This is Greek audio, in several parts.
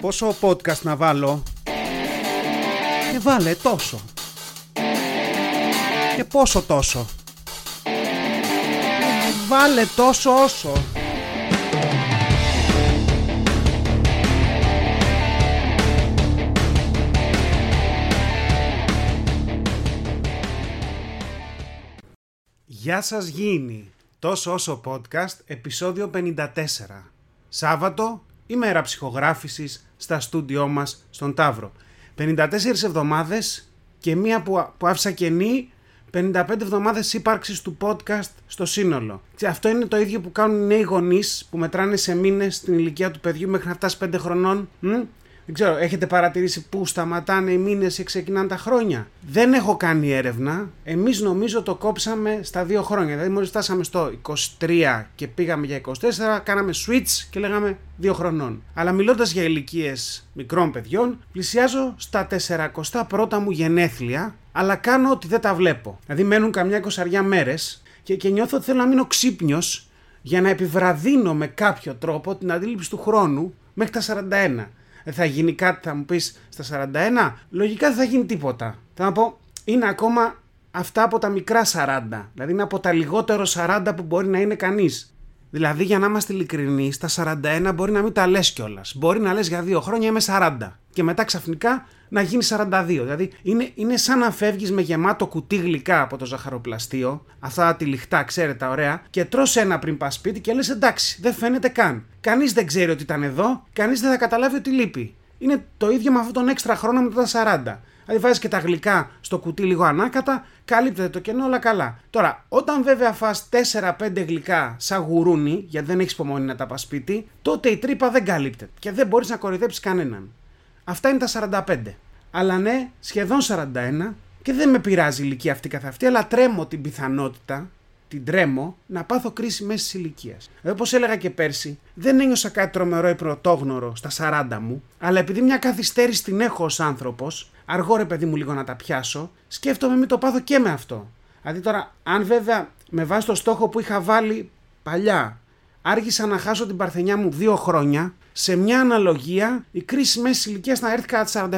Πόσο podcast να βάλω; Και βάλε τόσο. Και πόσο τόσο. Βάλε τόσο όσο. Γεια σας γίνει. Τόσο όσο podcast, επεισόδιο 54. Σάββατο, ημέρα ψυχογράφησης στα στούντιό μας στον Ταύρο. 54 εβδομάδες και μία που, που άφησα κενή 55 εβδομάδες ύπαρξης του podcast στο σύνολο. Και αυτό είναι το ίδιο που κάνουν οι νέοι γονείς που μετράνε σε μήνες στην ηλικία του παιδιού μέχρι να φτάσει 5 χρονών. Μ; Δεν ξέρω, έχετε παρατηρήσει πού σταματάνε οι μήνες και ξεκινάνε τα χρόνια; Δεν έχω κάνει έρευνα. Εμείς νομίζω το κόψαμε στα δύο χρόνια. Δηλαδή, μόλις φτάσαμε στο 23 και πήγαμε για 24, κάναμε switch και λέγαμε δύο χρονών. Αλλά μιλώντας για ηλικίες μικρών παιδιών, πλησιάζω στα 41 μου γενέθλια, αλλά κάνω ότι δεν τα βλέπω. Δηλαδή, μένουν καμιά εικοσαριά μέρες και, και νιώθω ότι θέλω να μείνω ξύπνιος για να επιβραδύνω με κάποιο τρόπο την αντίληψη του χρόνου μέχρι τα 41 θα γίνει κάτι, θα μου πεις στα 41. Λογικά δεν θα γίνει τίποτα. Θα να πω, είναι ακόμα αυτά από τα μικρά 40. Δηλαδή είναι από τα λιγότερο 40 που μπορεί να είναι κανείς. Δηλαδή, για να είμαστε ειλικρινείς, στα 41 μπορεί να μην τα λες κιόλας. Μπορεί να λες για δύο χρόνια είμαι 40. Και μετά ξαφνικά να γίνει 42. Δηλαδή, είναι, είναι σαν να φεύγεις με γεμάτο κουτί γλυκά από το ζαχαροπλαστείο, αυτά τη λιχτά, ξέρετε, τα ωραία, και τρώ ένα πριν πας σπίτι και λες εντάξει, δεν φαίνεται καν. Κανείς δεν ξέρει ότι ήταν εδώ, κανείς δεν θα καταλάβει ότι λείπει. Είναι το ίδιο με αυτόν τον έξτρα χρόνο μετά τα 40. Δηλαδή βάζεις και τα γλυκά στο κουτί λίγο ανάκατα, καλύπτεται το κενό, όλα καλά. Τώρα, όταν βέβαια φας 4-5 γλυκά σαν γουρούνι, γιατί δεν έχεις υπομονή να τα πας σπίτι, τότε η τρύπα δεν καλύπτεται και δεν μπορείς να κοροϊδέψεις κανέναν. Αυτά είναι τα 45. Αλλά ναι, σχεδόν 41 και δεν με πειράζει η ηλικία αυτή καθ' αυτή, αλλά τρέμω την πιθανότητα την τρέμω να πάθω κρίση μέσης ηλικίας. Δηλαδή, όπως έλεγα και πέρσι, δεν ένιωσα κάτι τρομερό ή πρωτόγνωρο στα 40 μου, αλλά επειδή μια καθυστέρηση την έχω ως άνθρωπος, αργό ρε παιδί μου λίγο να τα πιάσω, σκέφτομαι μην το πάθω και με αυτό. Δηλαδή τώρα, αν βέβαια με βάση το στόχο που είχα βάλει παλιά, άργησα να χάσω την παρθενιά μου δύο χρόνια, σε μια αναλογία η κρίση μέση ηλικία να έρθει κατά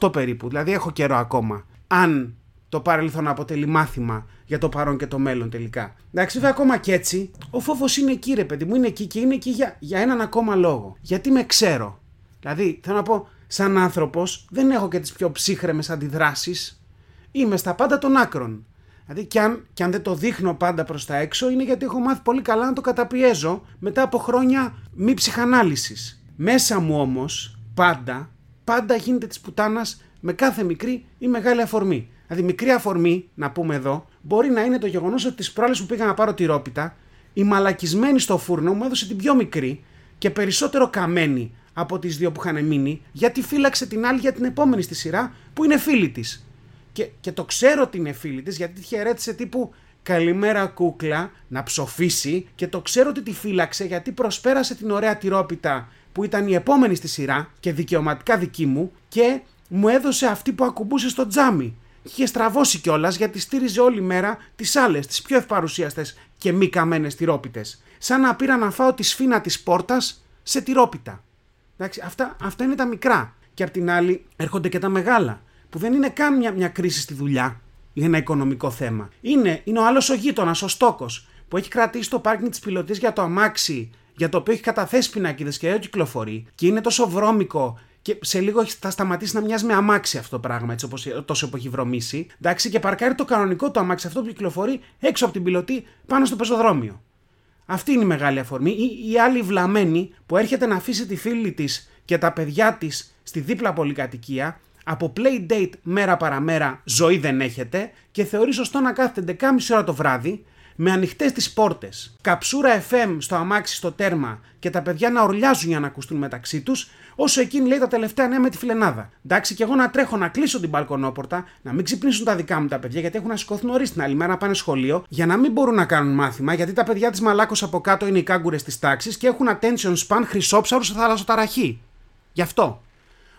47-48 περίπου. Δηλαδή έχω καιρό ακόμα. Αν το παρελθόν αποτελεί μάθημα για το παρόν και το μέλλον τελικά. Εντάξει, βέβαια ακόμα και έτσι, ο φόβος είναι εκεί, ρε παιδί μου, είναι εκεί και είναι εκεί για, για έναν ακόμα λόγο. Γιατί με ξέρω. Δηλαδή, θέλω να πω, σαν άνθρωπος, δεν έχω και τις πιο ψύχρεμες αντιδράσεις. Είμαι στα πάντα των άκρων. Δηλαδή, και αν, και αν δεν το δείχνω πάντα προς τα έξω, είναι γιατί έχω μάθει πολύ καλά να το καταπιέζω μετά από χρόνια μη ψυχανάλυσης. Μέσα μου όμως, πάντα, πάντα γίνεται της πουτάνας με κάθε μικρή ή μεγάλη αφορμή. Δηλαδή, μικρή αφορμή, να πούμε εδώ, μπορεί να είναι το γεγονός ότι τις προάλλες που πήγα να πάρω τη ρόπιτα, η μαλακισμένη στο φούρνο μου έδωσε την πιο μικρή και περισσότερο καμένη από τις δύο που είχαν μείνει, γιατί φύλαξε την άλλη για την επόμενη στη σειρά που είναι φίλη της. Και, και το ξέρω ότι είναι φίλη της, γιατί τη χαιρέτησε τύπου Καλημέρα κούκλα να ψοφήσει και το ξέρω ότι τη φύλαξε γιατί προσπέρασε την ωραία τυρόπιτα που ήταν η επόμενη στη σειρά και δικαιωματικά δική μου και μου έδωσε αυτή που ακουμπούσε στο τζάμι είχε στραβώσει κιόλας γιατί στήριζε όλη μέρα τις άλλες, τις πιο ευπαρουσίαστες και μη καμένες τυρόπιτες. Σαν να πήρα να φάω τη σφίνα της πόρτας σε τυρόπιτα. Εντάξει, αυτά, αυτά είναι τα μικρά. Και απ' την άλλη έρχονται και τα μεγάλα, που δεν είναι καν μια, μια κρίση στη δουλειά ή ένα οικονομικό θέμα. Είναι, είναι ο άλλος ο γείτονας, ο στόκος, που έχει κρατήσει το πάρκινγκ της πιλωτής για το αμάξι, για το οποίο έχει καταθέσει πινακίδες και δεν κυκλοφορεί, και είναι τόσο βρώμικο και σε λίγο θα σταματήσει να μοιάζει με αμάξι αυτό το πράγμα, έτσι όπως, τόσο που έχει βρωμίσει. Εντάξει, και παρκάρει το κανονικό το αμάξι αυτό που κυκλοφορεί έξω από την πιλωτή πάνω στο πεζοδρόμιο. Αυτή είναι η μεγάλη αφορμή. Ή η άλλη βλαμμένη που έρχεται να αφήσει τη φίλη της και τα παιδιά της στη δίπλα πολυκατοικία, από play date μέρα παραμέρα ζωή δεν έχετε και θεωρεί σωστό να κάθεται 11.30 ώρα το βράδυ με ανοιχτές τις πόρτες, καψούρα FM στο αμάξι στο τέρμα και τα παιδιά να ορλιάζουν για να ακουστούν μεταξύ τους, όσο εκείνη λέει τα τελευταία νέα με τη φιλενάδα. Εντάξει, και εγώ να τρέχω να κλείσω την μπαλκονόπορτα, να μην ξυπνήσουν τα δικά μου τα παιδιά γιατί έχουν να σηκωθούν νωρίς την άλλη μέρα να πάνε σχολείο, για να μην μπορούν να κάνουν μάθημα γιατί τα παιδιά της μαλάκος από κάτω είναι οι κάγκουρες της τάξης και έχουν attention span χρυσόψαρου σε θαλασσοταραχή. Γι' αυτό.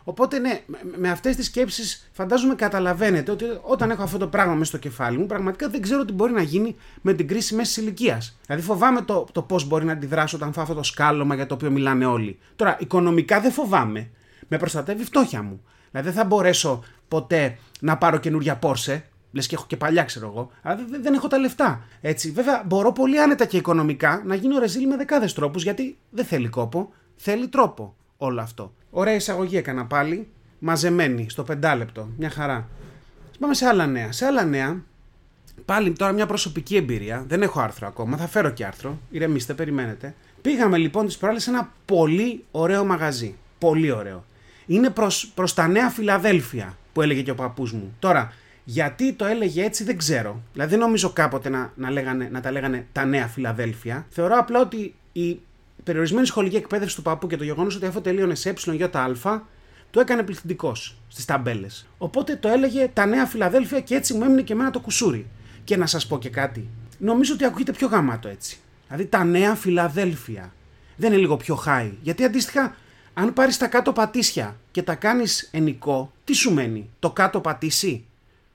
Οπότε ναι, με αυτές τις σκέψεις φαντάζομαι καταλαβαίνετε ότι όταν έχω αυτό το πράγμα μέσα στο κεφάλι μου, πραγματικά δεν ξέρω τι μπορεί να γίνει με την κρίση μέσης ηλικίας. Δηλαδή φοβάμαι το, το πώς μπορεί να αντιδράσω όταν φάω αυτό το σκάλωμα για το οποίο μιλάνε όλοι. Τώρα, οικονομικά δεν φοβάμαι. Με προστατεύει η φτώχεια μου. Δηλαδή δεν θα μπορέσω ποτέ να πάρω καινούρια Πόρσε. Λες και έχω και παλιά, ξέρω εγώ. Αλλά δεν έχω τα λεφτά. Έτσι. Βέβαια, μπορώ πολύ άνετα και οικονομικά να γίνω ρεζίλ με δεκάδες τρόπους γιατί δεν θέλει κόπο. Θέλει τρόπο όλο αυτό. Ωραία εισαγωγή έκανα πάλι. Μαζεμένη στο πεντάλεπτο. Μια χαρά. Πάμε σε άλλα νέα. Σε άλλα νέα, πάλι τώρα μια προσωπική εμπειρία. Δεν έχω άρθρο ακόμα. Θα φέρω και άρθρο. Ηρεμήστε, περιμένετε. Πήγαμε λοιπόν τις προάλλες σε ένα πολύ ωραίο μαγαζί. Πολύ ωραίο. Είναι προς προς τα νέα Φιλαδέλφια που έλεγε και ο παππούς μου. Τώρα, γιατί το έλεγε έτσι δεν ξέρω. Δηλαδή δεν νομίζω κάποτε να, να, λέγανε, να τα λέγανε τα νέα Φιλαδέλφια. Θεωρώ απλά ότι η περιορισμένη σχολική εκπαίδευση του παππού και το γεγονός ότι αυτό τελείωνε σε ΕΙΑ το έκανε πληθυντικός στις ταμπέλες. Οπότε το έλεγε τα νέα Φιλαδέλφια και έτσι μου έμεινε και εμένα το κουσούρι. Και να σας πω και κάτι. Νομίζω ότι ακούγεται πιο γαμάτο έτσι. Δηλαδή τα νέα Φιλαδέλφια. Δεν είναι λίγο πιο high. Γιατί αντίστοιχα, αν πάρεις τα κάτω πατήσια και τα κάνεις ενικό, τι σου μένει, το κάτω πατήσι;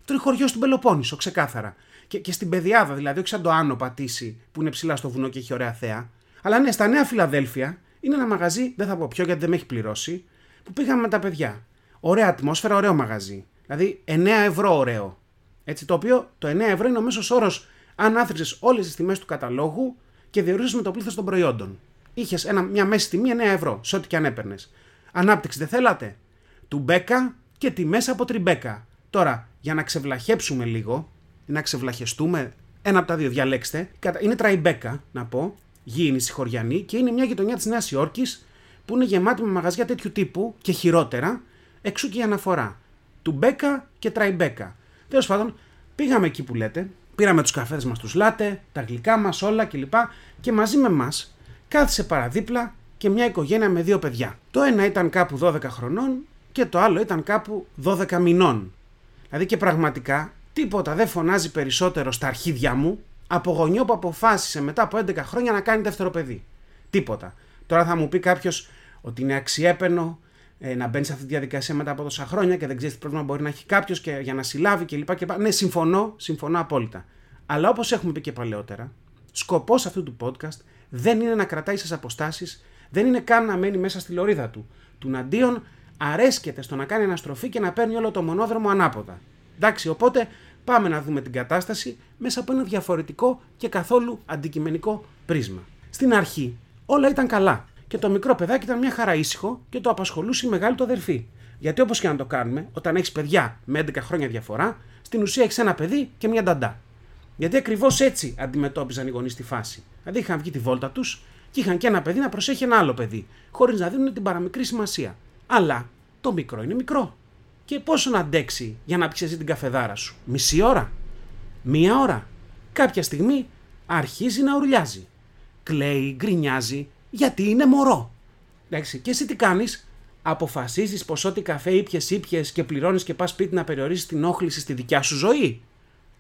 Αυτό είναι χωριό στην Πελοπόννησο, ξεκάθαρα. Και, και στην Πεδιάδα, δηλαδή, όχι σαν το Άνω Πατήσι που είναι ψηλά στο βουνό και έχει ωραία θέα. Αλλά ναι, στα Νέα Φιλαδέλφια είναι ένα μαγαζί, δεν θα πω ποιο γιατί δεν με έχει πληρώσει, που πήγαμε με τα παιδιά. Ωραία ατμόσφαιρα, ωραίο μαγαζί. Δηλαδή 9 ευρώ ωραίο. Έτσι, το οποίο το 9 ευρώ είναι ο μέσος όρος αν άφησε όλες τις τιμές του καταλόγου και διορίζει με το πλήθος των προϊόντων. Είχες μια μέση τιμή 9 ευρώ, σε ό,τι και αν έπαιρνες. Ανάπτυξη δεν θέλατε; Του μπέκα και τιμές από τριμπέκα. Τώρα, για να ξεβλαχέψουμε λίγο, να ξεβλαχεστούμε, ένα από τα δύο διαλέξτε. Είναι τραϊμπέκα, να πω, γήινη συγχωριανή και είναι μια γειτονιά της Νέας Υόρκης που είναι γεμάτη με μαγαζιά τέτοιου τύπου και χειρότερα, εξού και η αναφορά. Του Μπέκα και Τραϊμπέκα. Τέλος πάντων, πήγαμε εκεί που λέτε, πήραμε τους καφέδες μας, τους λάτε, τα γλυκά μας, όλα κλπ. Και μαζί με εμάς κάθισε παραδίπλα και μια οικογένεια με δύο παιδιά. Το ένα ήταν κάπου 12 χρονών και το άλλο ήταν κάπου 12 μηνών. Δηλαδή και πραγματικά τίποτα δεν φωνάζει περισσότερο στα αρχίδια μου από γονιό που αποφάσισε μετά από 11 χρόνια να κάνει δεύτερο παιδί. Τίποτα. Τώρα θα μου πει κάποιος ότι είναι αξιέπαινο ε, να μπαίνει σε αυτή τη διαδικασία μετά από τόσα χρόνια και δεν ξέρεις τι πρόβλημα μπορεί να έχει κάποιος και για να συλλάβει κλπ. Ναι, συμφωνώ, συμφωνώ απόλυτα. Αλλά όπως έχουμε πει και παλαιότερα, σκοπός αυτού του podcast δεν είναι να κρατάει τι αποστάσεις, δεν είναι καν να μένει μέσα στη λωρίδα του. Του αντίον αρέσκεται στο να κάνει αναστροφή και να παίρνει όλο το μονόδρομο ανάποδα. Εντάξει, οπότε πάμε να δούμε την κατάσταση μέσα από ένα διαφορετικό και καθόλου αντικειμενικό πρίσμα. Στην αρχή όλα ήταν καλά και το μικρό παιδάκι ήταν μια χαρά ήσυχο και το απασχολούσε η μεγάλη του αδερφή. Γιατί όπως και να το κάνουμε, όταν έχεις παιδιά με 11 χρόνια διαφορά, στην ουσία έχεις ένα παιδί και μια νταντά. Γιατί ακριβώς έτσι αντιμετώπιζαν οι γονείς τη φάση. Δηλαδή είχαν βγει τη βόλτα τους και είχαν και ένα παιδί να προσέχει ένα άλλο παιδί, χωρίς να δίνουν την παραμικρή σημασία. Αλλά το μικρό είναι μικρό. Και πόσο να αντέξει για να πιει την καφεδάρα σου, Μισή ώρα, Μία ώρα. Κάποια στιγμή αρχίζει να ουρλιάζει. Κλαίει, γκρινιάζει, γιατί είναι μωρό. Εντάξει, και εσύ τι κάνεις, αποφασίζεις πως ό,τι καφέ ήπιες, ήπιες και πληρώνεις και πας σπίτι να περιορίσεις την όχληση στη δικιά σου ζωή;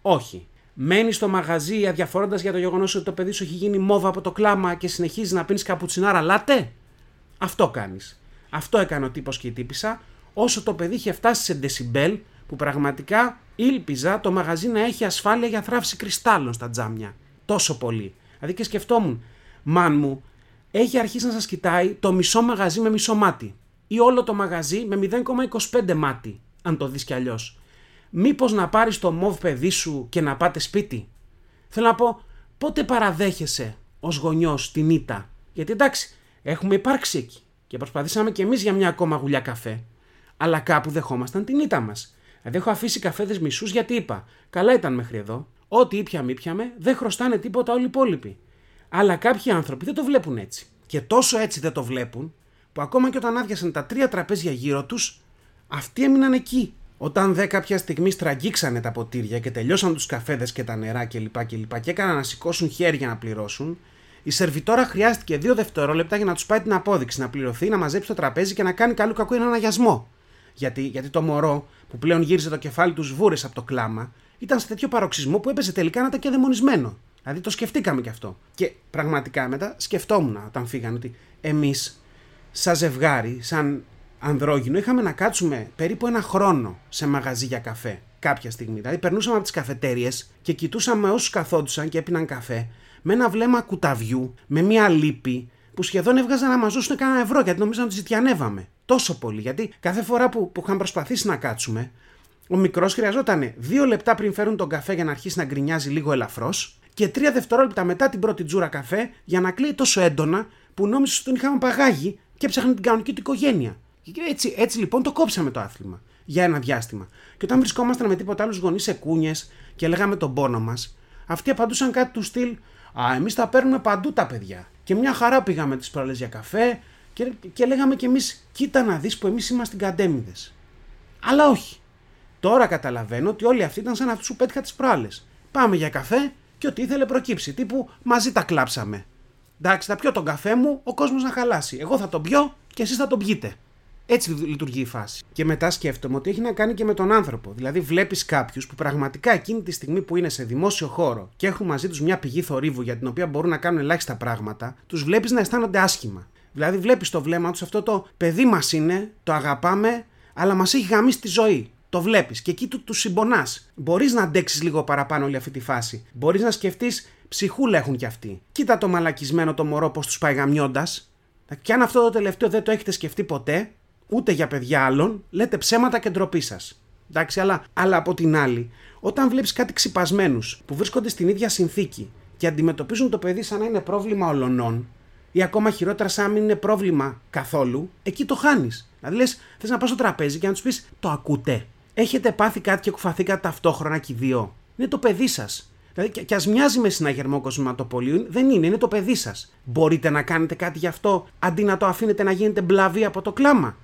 Όχι. Μένεις στο μαγαζί αδιαφορώντας για το γεγονός ότι το παιδί σου έχει γίνει μόβα από το κλάμα και συνεχίζει να πίνεις καπουτσινάρα λάτε. Αυτό κάνεις. Αυτό έκανε ο τύπος και η τύπησα, όσο το παιδί είχε φτάσει σε δεσιμπέλ που πραγματικά ήλπιζα το μαγαζί να έχει ασφάλεια για θράψη κρυστάλλων στα τζάμια. Τόσο πολύ. Δηλαδή και σκεφτόμουν, μαν μου, έχει αρχίσει να σας κοιτάει το μισό μαγαζί με μισό μάτι. Ή όλο το μαγαζί με 0,25 μάτι, αν το δεις κι αλλιώς. Μήπως να πάρεις το μοβ παιδί σου και να πάτε σπίτι; Θέλω να πω, πότε παραδέχεσαι ως γονιός την ήττα; Γιατί εντάξει, έχουμε υπάρξει εκεί και προσπαθήσαμε κι εμείς για μια ακόμα γουλιά καφέ. Αλλά κάπου δεχόμασταν την ήττα μας. Δηλαδή, έχω αφήσει καφέδες μισούς γιατί είπα: Καλά ήταν μέχρι εδώ. Ό,τι ήπιαμε, ήπιαμε, δεν χρωστάνε τίποτα όλοι οι υπόλοιποι. Αλλά κάποιοι άνθρωποι δεν το βλέπουν έτσι. Και τόσο έτσι δεν το βλέπουν, που ακόμα και όταν άδειασαν τα τρία τραπέζια γύρω τους, αυτοί έμειναν εκεί. Όταν δε κάποια στιγμή στραγγίξανε τα ποτήρια και τελειώσαν τους καφέδες και τα νερά κλπ. Και, και, και έκαναν να σηκώσουν χέρια να πληρώσουν, η σερβιτόρα χρειάστηκε δύο δευτερόλεπτα για να τους πάει την απόδειξη να πληρωθεί, να μαζέψει το τραπέζι και να κάνει καλού κακού έναν αγιασμό. Γιατί, γιατί το μωρό που πλέον γύριζε το κεφάλι του βούρε από το κλάμα ήταν σε τέτοιο παροξισμό που έπεσε τελικά να ήταν και δαιμονισμένο. Δηλαδή το σκεφτήκαμε κι αυτό. Και πραγματικά μετά σκεφτόμουν όταν φύγανε ότι εμείς, σαν ζευγάρι, σαν ανδρόγυνο, είχαμε να κάτσουμε περίπου ένα χρόνο σε μαγαζί για καφέ κάποια στιγμή. Δηλαδή περνούσαμε από τις καφετέρειε και κοιτούσαμε όσους καθόντουσαν και έπιναν καφέ με ένα βλέμμα κουταβιού, με μία λύπη. Που σχεδόν έβγαζαν να μας δώσουν κανένα ευρώ γιατί νομίζαν ότι ζητιανεύαμε. Τόσο πολύ. Γιατί κάθε φορά που, που είχαν προσπαθήσει να κάτσουμε, ο μικρός χρειαζόταν δύο λεπτά πριν φέρουν τον καφέ για να αρχίσει να γκρινιάζει λίγο ελαφρώς και τρία δευτερόλεπτα μετά την πρώτη τζούρα καφέ για να κλείει τόσο έντονα που νόμιζε ότι τον είχαμε παγάγει και ψάχνει την κανονική του οικογένεια. Και έτσι, έτσι λοιπόν το κόψαμε το άθλημα για ένα διάστημα. Και όταν βρισκόμασταν με τίποτα άλλου γονείς σε κούνιες και λέγαμε τον πόνο μας, αυτοί απαντούσαν κάτι του στυλ Α, εμείς τα παίρνουμε παντού τα παιδιά. Και μια χαρά πήγαμε τις προάλλε για καφέ και, και λέγαμε κι εμείς, κοίτα να δεις που εμείς είμαστε καντέμιδε. Αλλά όχι. Τώρα καταλαβαίνω ότι όλοι αυτοί ήταν σαν αυτούς που πέτυχα τις προάλλες. Πάμε για καφέ και ό,τι ήθελε προκύψει. Τύπου μαζί τα κλάψαμε. Εντάξει, θα πιω τον καφέ μου, ο κόσμος να χαλάσει. Εγώ θα τον πιω και εσείς θα τον πιείτε. Έτσι λειτουργεί η φάση. Και μετά σκέφτομαι ότι έχει να κάνει και με τον άνθρωπο. Δηλαδή, βλέπεις κάποιους που πραγματικά εκείνη τη στιγμή που είναι σε δημόσιο χώρο και έχουν μαζί τους μια πηγή θορύβου για την οποία μπορούν να κάνουν ελάχιστα πράγματα, τους βλέπεις να αισθάνονται άσχημα. Δηλαδή, βλέπεις το βλέμμα τους αυτό το παιδί μας είναι, το αγαπάμε, αλλά μας έχει γαμίσει τη ζωή. Το βλέπεις και εκεί του, του συμπονάς. Μπορείς να αντέξεις λίγο παραπάνω όλη αυτή τη φάση. Μπορείς να σκεφτείς, ψυχούλα έχουν κι αυτοί. Κοίτα το μαλακισμένο το μωρό πώς τους πάει γαμιώντας. Και αν αυτό το τελευταίο δεν το έχετε σκεφτεί ποτέ, ούτε για παιδιά άλλων, λέτε ψέματα και ντροπή σας. Εντάξει, αλλά, αλλά από την άλλη, όταν βλέπεις κάτι ξυπασμένους που βρίσκονται στην ίδια συνθήκη και αντιμετωπίζουν το παιδί σαν να είναι πρόβλημα ολονών, ή ακόμα χειρότερα σαν να μην είναι πρόβλημα καθόλου, εκεί το χάνεις. Δηλαδή λες, θες να πα στο τραπέζι και να τους πεις: Το ακούτε. Έχετε πάθει κάτι και κουφαθήκατε ταυτόχρονα και οι δύο. Είναι το παιδί σας. Δηλαδή, και, και ας μοιάζει με συναγερμό κοσματοπολίου, δεν είναι, είναι το παιδί σας. Μπορείτε να κάνετε κάτι γι' αυτό αντί να το αφήνετε να γίνετε μπλαβή από το κλάμα.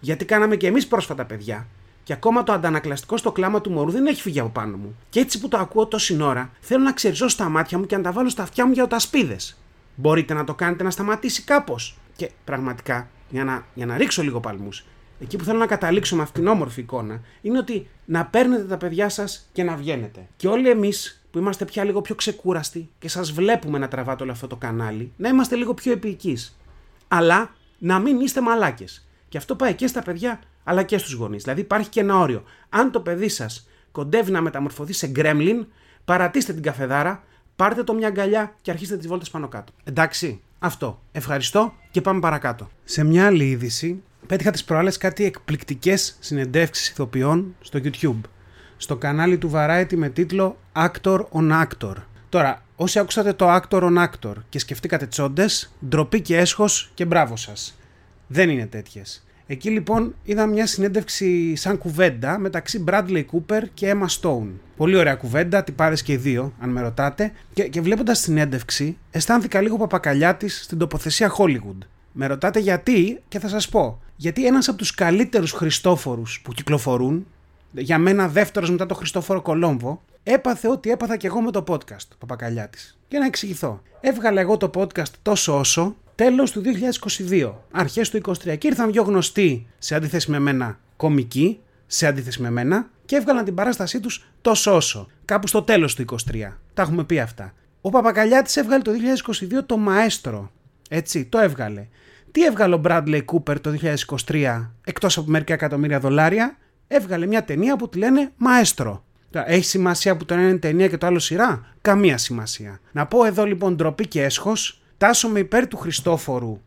Γιατί κάναμε και εμείς πρόσφατα παιδιά. Και ακόμα το αντανακλαστικό στο κλάμα του μωρού δεν έχει φύγει από πάνω μου. Και έτσι που το ακούω τόση ώρα, θέλω να ξεριζώσω τα μάτια μου και να τα βάλω στα αυτιά μου για οτασπίδες. Μπορείτε να το κάνετε να σταματήσει κάπως. Και πραγματικά, για να, για να ρίξω λίγο παλμούς, εκεί που θέλω να καταλήξω με αυτήν την όμορφη εικόνα, είναι ότι να παίρνετε τα παιδιά σας και να βγαίνετε. Και όλοι εμείς που είμαστε πια λίγο πιο ξεκούραστοι και σας βλέπουμε να τραβάτε όλο αυτό το κανάλι, να είμαστε λίγο πιο επίοικοι. Αλλά να μην είστε μαλάκες. Και αυτό πάει και στα παιδιά αλλά και στους γονείς. Δηλαδή υπάρχει και ένα όριο. Αν το παιδί σας κοντεύει να μεταμορφωθεί σε γκρέμλιν, παρατήστε την καφεδάρα, πάρτε το μια αγκαλιά και αρχίστε τις βόλτες πάνω κάτω. Εντάξει, αυτό. Ευχαριστώ και πάμε παρακάτω. Σε μια άλλη είδηση, πέτυχα τις προάλλες κάτι εκπληκτικές συνεντεύξεις ηθοποιών στο YouTube. Στο κανάλι του Variety με τίτλο Actor on Actor. Τώρα, όσοι άκουσατε το Actor on Actor και σκεφτήκατε τσόντες, ντροπή και έσχος και μπράβο σας δεν είναι τέτοιες. Εκεί λοιπόν είδα μια συνέντευξη σαν κουβέντα μεταξύ Bradley Cooper και Emma Stone. Πολύ ωραία κουβέντα, τυπάδε και οι δύο, αν με ρωτάτε. Και, και βλέποντας την συνέντευξη, αισθάνθηκα λίγο παπακαλιάτη στην τοποθεσία Hollywood. Με ρωτάτε γιατί και θα σας πω. Γιατί ένας από τους καλύτερους Χριστόφορους που κυκλοφορούν, για μένα δεύτερος μετά το Χριστόφορο Κολόμβο, έπαθε ό,τι έπαθα και εγώ με το podcast, Παπακαλιάτη. Για να εξηγηθώ. Έβγαλα εγώ το podcast τόσο όσο τέλος του 2022, αρχές του 2023. Και ήρθαν δύο γνωστοί σε αντίθεση με μένα κομικοί, σε αντίθεση με μένα, και έβγαλαν την παράστασή τους τόσο όσο, κάπου στο τέλος του 2023. Τα έχουμε πει αυτά. Ο Παπακαλιάτης έβγαλε το 2022 το Μαέστρο. Έτσι, το έβγαλε. Τι έβγαλε ο Bradley Cooper το 2023, εκτός από μερικά εκατομμύρια δολάρια, έβγαλε μια ταινία που τη λένε Μαέστρο. Έχει σημασία που το ένα είναι ταινία και το άλλο σειρά; Καμία σημασία. Να πω εδώ λοιπόν ντροπή και έσχος τάσσομαι υπέρ του Χριστόφορου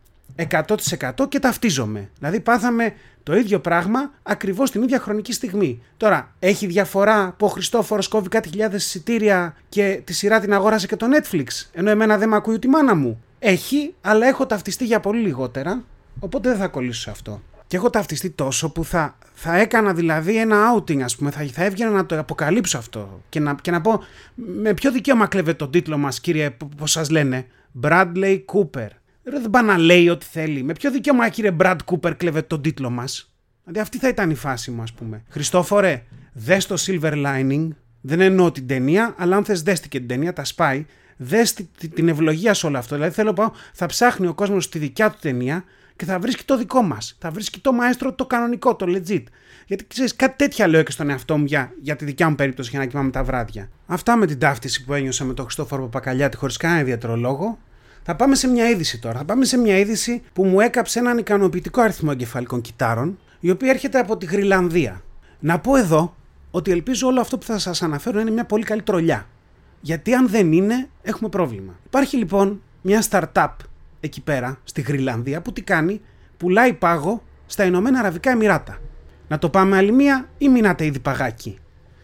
100% και ταυτίζομαι. Δηλαδή πάθαμε το ίδιο πράγμα ακριβώς την ίδια χρονική στιγμή. Τώρα, έχει διαφορά που ο Χριστόφορος κόβει κάτι χιλιάδες εισιτήρια και τη σειρά την αγόρασε και το Netflix, ενώ εμένα δεν με ακούει ούτε η μάνα μου. Έχει, αλλά έχω ταυτιστεί για πολύ λιγότερα, οπότε δεν θα κολλήσω σε αυτό. Και έχω ταυτιστεί τόσο που θα, θα έκανα δηλαδή ένα outing, ας πούμε. Θα, θα έβγαινα να το αποκαλύψω αυτό και να, και να πω με ποιο δικαίωμα κλέβετε τον τίτλο μας, κύριε, πώς σας λένε. Bradley Cooper. Δεν πάει να λέει ό,τι θέλει. Με ποιο δικαίωμα, κύριε Brad Cooper, κλέβετε τον τίτλο μας. Δηλαδή αυτή θα ήταν η φάση μου, ας πούμε. Χριστόφορε, δες το Silver Lining. Δεν εννοώ την ταινία, αλλά αν θες δέστη και την ταινία, τα σπάει. Δες την ευλογία σε όλο αυτό. Δηλαδή θέλω να πω, θα ψάχνει ο κόσμος τη δικιά του ταινία και θα βρίσκει το δικό μας. Θα βρίσκει το μαέστρο το κανονικό, το legit. Γιατί ξέρεις, κάτι τέτοια λέω και στον εαυτό μου για, για τη δικιά μου περίπτωση για να κοιμάμαι τα βράδια. Αυτά με την ταύτιση που ένιωσα με τον Χριστόφορο Παπακαλιάτη χωρίς κανένα ιδιαίτερο λόγο. Θα πάμε σε μια είδηση τώρα. Θα πάμε σε μια είδηση που μου έκαψε έναν ικανοποιητικό αριθμό εγκεφαλικών κυτάρων, η οποία έρχεται από τη Γρυλανδία. Να πω εδώ ότι ελπίζω όλο αυτό που θα σας αναφέρω είναι μια πολύ καλή τρολιά. Γιατί αν δεν είναι, έχουμε πρόβλημα. Υπάρχει λοιπόν μια startup εκεί πέρα, στη Γρυλανδία, που τι κάνει, πουλάει πάγο στα Ηνωμένα Αραβικά Εμμυράτα. Να το πάμε άλλη μία ή μείνατε ήδη παγάκι;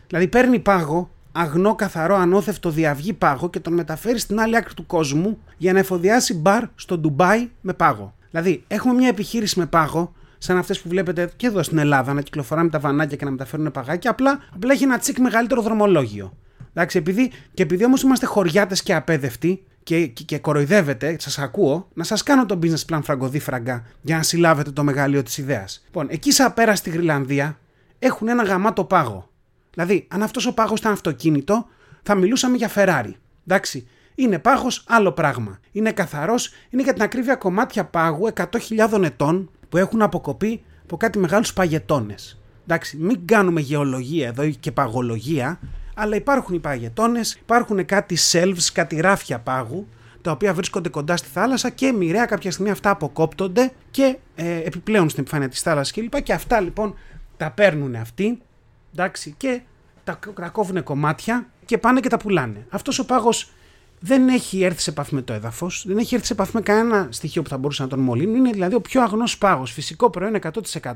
Δηλαδή παίρνει πάγο, αγνό, καθαρό, ανώθευτο, διαυγή πάγο και τον μεταφέρει στην άλλη άκρη του κόσμου για να εφοδιάσει μπαρ στο Ντουμπάι με πάγο. Δηλαδή έχουμε μια επιχείρηση με πάγο, σαν αυτές που βλέπετε και εδώ στην Ελλάδα, να κυκλοφοράμε τα βανάκια και να μεταφέρουν παγάκια, απλά, απλά έχει ένα τσικ μεγαλύτερο δρομολόγιο. Εντάξει, επειδή, και επειδή όμως είμαστε χωριάτες και απέδευτοι και, και, και κοροϊδεύετε, σας ακούω, να σας κάνω το business plan φραγκοδί φραγκά για να συλλάβετε το μεγαλείο της ιδέας. Λοιπόν, εκεί σαν πέρα στη Γρυλανδία έχουν ένα γαμάτο πάγο. Δηλαδή, αν αυτός ο πάγος ήταν αυτοκίνητο, θα μιλούσαμε για Ferrari. Εντάξει. Είναι πάγος άλλο πράγμα. Είναι καθαρός, είναι για την ακρίβεια κομμάτια πάγου 100.000 ετών που έχουν αποκοπεί από κάτι μεγάλους παγετώνες. Εντάξει, μην κάνουμε γεωλογία εδώ και παγολογία, αλλά υπάρχουν οι παγετώνες, υπάρχουν κάτι shelves, κάτι ράφια πάγου, τα οποία βρίσκονται κοντά στη θάλασσα και μοιραία κάποια στιγμή αυτά αποκόπτονται και ε, επιπλέον στην επιφάνεια της θάλασσας κλπ. Και αυτά λοιπόν τα παίρνουν αυτοί, εντάξει, και τα, τα κόβουν κομμάτια και πάνε και τα πουλάνε. Αυτός ο πάγος δεν έχει έρθει σε επαφή με το έδαφος, δεν έχει έρθει σε επαφή με κανένα στοιχείο που θα μπορούσε να τον μολύνει. Είναι δηλαδή ο πιο αγνός πάγος, φυσικό προϊόν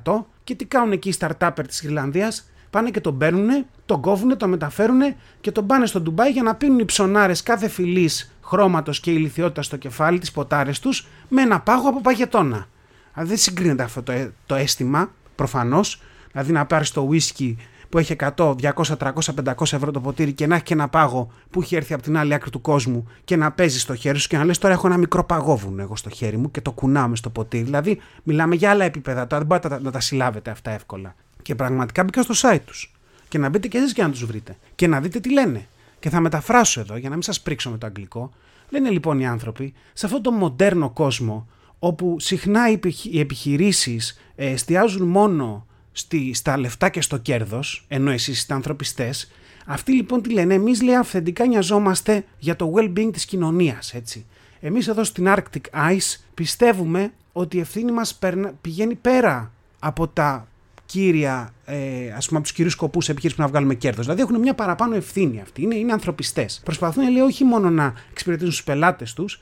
100%. Και τι κάνουν εκεί οι startupper της Ιρλανδία, πάνε και τον παίρνουν, τον κόβουν, τον μεταφέρουν και τον πάνε στο Ντουμπάι για να πίνουν οι ψωνάρες κάθε φυλή χρώματος και ηλικιότητας στο κεφάλι, τις ποτάρες τους, με ένα πάγο από παγετώνα. Δηλαδή δεν συγκρίνεται αυτό το, το αίσθημα, προφανώς. Δηλαδή να πάρεις το whisky που έχει 100, 200, 300, 500 ευρώ το ποτήρι και να έχει και ένα πάγο που έχει έρθει από την άλλη άκρη του κόσμου και να παίζει στο χέρι σου και να λες: Τώρα έχω ένα μικρό παγόβουνο εγώ στο χέρι μου και το κουνάμε στο ποτήρι. Δηλαδή, μιλάμε για άλλα επίπεδα. Τώρα δεν μπορείτε να τα συλλάβετε αυτά εύκολα. Και πραγματικά μπήκα στο site τους. Και να μπείτε και εσείς και να τους βρείτε. Και να δείτε τι λένε. Και θα μεταφράσω εδώ για να μην σας πρίξω με το αγγλικό. Λένε λοιπόν οι άνθρωποι σε αυτόν τον μοντέρνο κόσμο όπου συχνά οι επιχειρήσεις ε, εστιάζουν μόνο στη, στα λεφτά και στο κέρδος, ενώ εσείς είστε ανθρωπιστές, αυτοί λοιπόν τι λένε, εμείς λέει αυθεντικά νοιαζόμαστε για το well-being της κοινωνίας, έτσι. Εμείς εδώ στην Arctic Ice πιστεύουμε ότι η ευθύνη μας πηγαίνει πέρα από τα κύρια, ε, ας πούμε, από τους κυρίους σκοπούς επιχείρησης που να βγάλουμε κέρδος. Δηλαδή έχουν μια παραπάνω ευθύνη αυτοί. Είναι, είναι ανθρωπιστές. Προσπαθούν, λέει, όχι μόνο να εξυπηρετήσουν τους πελάτες τους,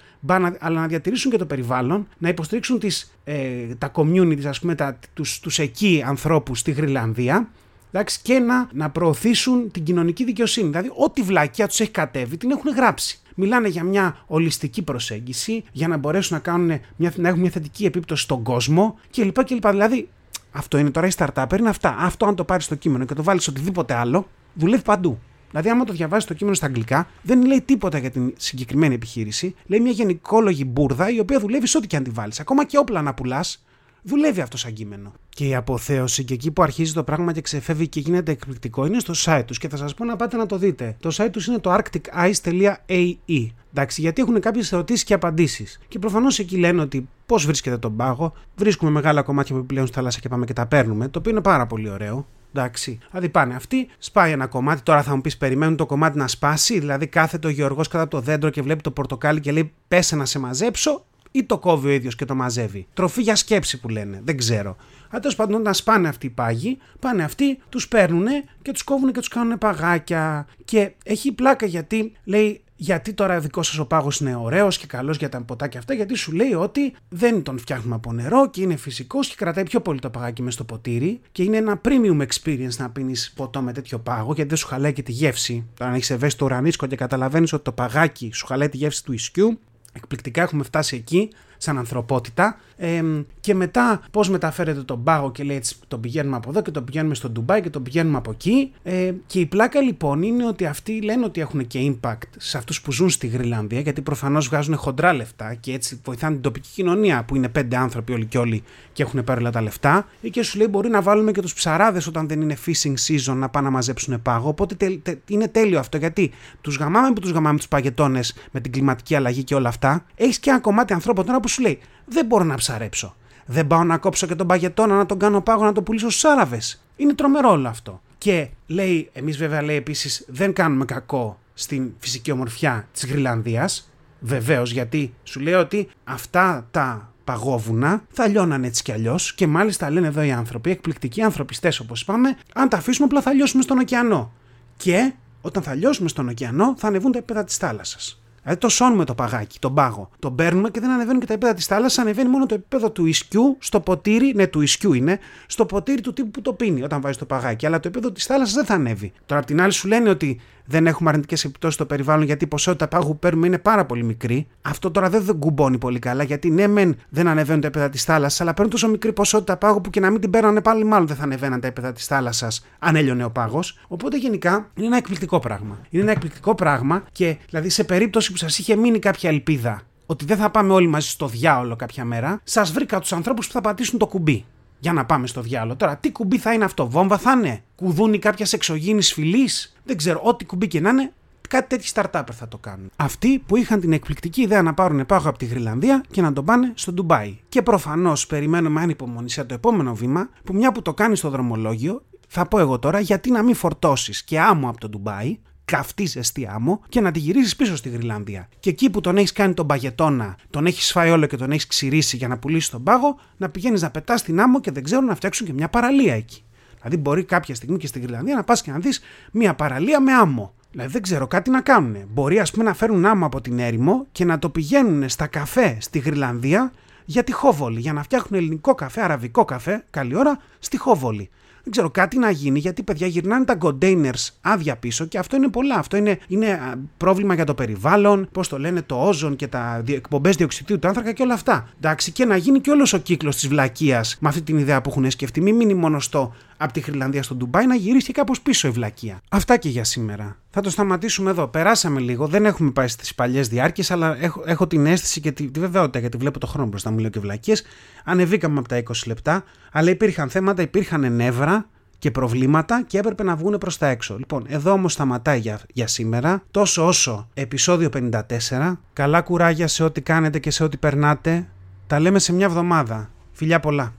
αλλά να διατηρήσουν και το περιβάλλον, να υποστηρίξουν τις, ε, τα communities, ας πούμε, τους τους εκεί ανθρώπους στη Γρυλανδία, εντάξει, και να, να προωθήσουν την κοινωνική δικαιοσύνη. Δηλαδή, ό,τι βλακιά τους έχει κατέβει, την έχουν γράψει. Μιλάνε για μια ολιστική προσέγγιση, για να μπορέσουν να, κάνουν μια, να έχουν μια θετική επίπτωση στον κόσμο κλπ. κλπ. Δηλαδή, αυτό είναι τώρα η startup, είναι αυτά. Αυτό αν το πάρεις στο κείμενο και το βάλεις οτιδήποτε άλλο, δουλεύει παντού. Δηλαδή, άμα το διαβάζει το κείμενο στα αγγλικά, δεν λέει τίποτα για την συγκεκριμένη επιχείρηση. Λέει μια γενικόλογη μπουρδα η οποία δουλεύει σε ό,τι και αν τη βάλεις. Ακόμα και όπλα να πουλάς, δουλεύει αυτός σαν κείμενο. Και η αποθέωση και εκεί που αρχίζει το πράγμα και ξεφεύγει και γίνεται εκπληκτικό είναι στο site τους και θα σας πω να πάτε να το δείτε. Το site τους είναι το arcticice.ae. Εντάξει, γιατί έχουν κάποιες ερωτήσεις και απαντήσεις. Και προφανώς εκεί λένε ότι πώς βρίσκεται τον πάγο, βρίσκουμε μεγάλα κομμάτια που επιπλέον στη θάλασσα και πάμε και τα παίρνουμε, το οποίο είναι πάρα πολύ ωραίο. Εντάξει. Δηλαδή πάνε αυτοί, σπάει ένα κομμάτι. Τώρα θα μου πεις: Περιμένουν το κομμάτι να σπάσει; Δηλαδή κάθεται ο Γεωργός κατά το δέντρο και βλέπει το πορτοκάλι και λέει: Πέσε να σε μαζέψω ή το κόβει ο ίδιος και το μαζεύει. Τροφή για σκέψη που λένε. Δεν ξέρω. Αλλά τέλος πάντων, όταν σπάνε αυτοί οι πάγοι, πάνε αυτοί, τους παίρνουν και τους κόβουν και τους κάνουν παγάκια. Και έχει πλάκα γιατί λέει. Γιατί τώρα ο δικός σας ο πάγος είναι ωραίος και καλός για τα ποτάκια αυτά, γιατί σου λέει ότι δεν τον φτιάχνουμε από νερό και είναι φυσικός και κρατάει πιο πολύ το παγάκι μες στο ποτήρι και είναι ένα premium experience να πίνεις ποτό με τέτοιο πάγο, γιατί δεν σου χαλάει και τη γεύση. Τώρα, αν έχεις ευαίσθητο ουρανίσκο και καταλαβαίνεις ότι το παγάκι σου χαλάει τη γεύση του ισκιού, Εκπληκτικά έχουμε φτάσει εκεί σαν ανθρωπότητα. Ε, και μετά πώς μεταφέρεται τον πάγο και λέει έτσι τον πηγαίνουμε από εδώ και τον πηγαίνουμε στο Ντουμπάι και τον πηγαίνουμε από εκεί. Ε, και η πλάκα λοιπόν είναι ότι αυτοί λένε ότι έχουν και impact σε αυτούς που ζουν στη Γρυλανδία γιατί προφανώς βγάζουν χοντρά λεφτά και έτσι βοηθάνε την τοπική κοινωνία που είναι πέντε άνθρωποι όλοι και όλοι και έχουν πάρει όλα τα λεφτά. Και σου λέει μπορεί να βάλουμε και τους ψαράδες όταν δεν είναι fishing season να πάνε να μαζέψουν πάγο οπότε τε, τε, είναι τέλειο αυτό γιατί τους γαμάμε που τους γαμάμε τους παγετώνες με την κλιματική αλλαγή και όλα αυτά. Έχεις και ένα κομμάτι ανθρώπων τώρα που σου λέει δεν μπορώ να ψαρέψω. Δεν πάω να κόψω και τον παγετώνα να τον κάνω πάγο να το πουλήσω στους Άραβες. Είναι τρομερό όλο αυτό. Και λέει, εμείς βέβαια λέει επίσης, δεν κάνουμε κακό στην φυσική ομορφιά της Γρυλανδίας. Βεβαίως, γιατί σου λέει ότι αυτά τα παγόβουνα θα λιώναν έτσι κι αλλιώς και μάλιστα λένε εδώ οι άνθρωποι, εκπληκτικοί ανθρωπιστέ όπως είπαμε, αν τα αφήσουμε απλά θα λιώσουμε στον ωκεανό. Και όταν θα λιώσουμε στον ωκεανό θα ανεβούν τα επίπεδα της θάλασσας. Δηλαδή το σώνουμε το παγάκι, τον πάγο. Τον παίρνουμε και δεν ανεβαίνουν και τα επίπεδα της θάλασσας, ανεβαίνει μόνο το επίπεδο του ισκιού στο ποτήρι, ναι, του ισκιού είναι, στο ποτήρι του τύπου που το πίνει όταν βάζει το παγάκι. Αλλά το επίπεδο της θάλασσας δεν θα ανέβει. Τώρα απ' την άλλη σου λένε ότι δεν έχουμε αρνητικές επιπτώσεις στο περιβάλλον γιατί η ποσότητα πάγου που παίρνουμε είναι πάρα πολύ μικρή. Αυτό τώρα δεν, δεν κουμπώνει πολύ καλά γιατί ναι, μεν δεν ανεβαίνουν τα επίπεδα της θάλασσας, αλλά παίρνουν τόσο μικρή ποσότητα πάγου που και να μην την παίρνανε πάλι, μάλλον δεν θα ανεβαίναν τα επίπεδα της θάλασσας αν έλειωνε ο πάγος. Οπότε γενικά είναι ένα εκπληκτικό πράγμα. Είναι ένα εκπληκτικό πράγμα και δηλαδή σε περίπτωση που σας είχε μείνει κάποια ελπίδα ότι δεν θα πάμε όλοι μαζί στο διάολο κάποια μέρα, σας βρήκα τους ανθρώπους που θα πατήσουν το κουμπί για να πάμε στο διάλογο. Τώρα, τι κουμπί θα είναι αυτό, βόμβα θα είναι, κουδούνι κάποιας εξωγήινης φυλής, δεν ξέρω, ό,τι κουμπί και να είναι, κάτι τέτοιοι startup θα το κάνουν. Αυτοί που είχαν την εκπληκτική ιδέα να πάρουν πάγο από τη Γρυλανδία και να τον πάνε στο Ντουμπάι. Και προφανώς περιμένουμε ανυπομονησία το επόμενο βήμα, που μια που το κάνει στο δρομολόγιο, θα πω εγώ τώρα γιατί να μην φορτώσεις και άμμο από το Ντουμπάι, καυτή ζεστή άμμο και να τη γυρίσει πίσω στη Γρυλανδία. Και εκεί που τον έχεις κάνει τον παγετώνα, τον έχεις φάει όλο και τον έχεις ξηρίσει για να πουλήσεις τον πάγο, να πηγαίνεις να πετάς την άμμο και δεν ξέρουν να φτιάξουν και μια παραλία εκεί. Δηλαδή, μπορεί κάποια στιγμή και στη Γρυλανδία να πας και να δεις μια παραλία με άμμο. Δηλαδή δεν ξέρω κάτι να κάνουν. Μπορεί ας πούμε να φέρουν άμμο από την έρημο και να το πηγαίνουν στα καφέ στη Γρυλανδία για τη Χόβολη. Για να φτιάχνουν ελληνικό καφέ, αραβικό καφέ, καλή ώρα, στη Χόβολη δεν ξέρω, κάτι να γίνει, γιατί παιδιά γυρνάνε τα containers άδεια πίσω και αυτό είναι πολλά. Αυτό είναι, είναι πρόβλημα για το περιβάλλον, πώς το λένε, το όζον και τα εκπομπές διοξιδίου του άνθρακα και όλα αυτά. Εντάξει, και να γίνει και όλος ο κύκλος της βλακείας με αυτή την ιδέα που έχουν σκεφτεί. Μην μείνει μόνο στο από τη Χρυλανδία στο Ντουμπάι να γυρίσει και κάπως πίσω η βλακεία. Αυτά και για σήμερα. Θα το σταματήσουμε εδώ. Περάσαμε λίγο, δεν έχουμε πάει στις παλιές διάρκειες, αλλά έχω, έχω την αίσθηση και τη, τη βεβαιότητα γιατί βλέπω το χρόνο μπροστά μου, λέω και βλακίες. Ανεβήκαμε από τα 20 λεπτά, αλλά υπήρχαν θέματα, υπήρχαν νεύρα και προβλήματα και έπρεπε να βγουν προς τα έξω. Λοιπόν, εδώ όμως σταματάει για, για σήμερα, τόσο όσο επεισόδιο 54. Καλά κουράγια σε ό,τι κάνετε και σε ό,τι περνάτε. Τα λέμε σε μια εβδομάδα. Φιλιά πολλά.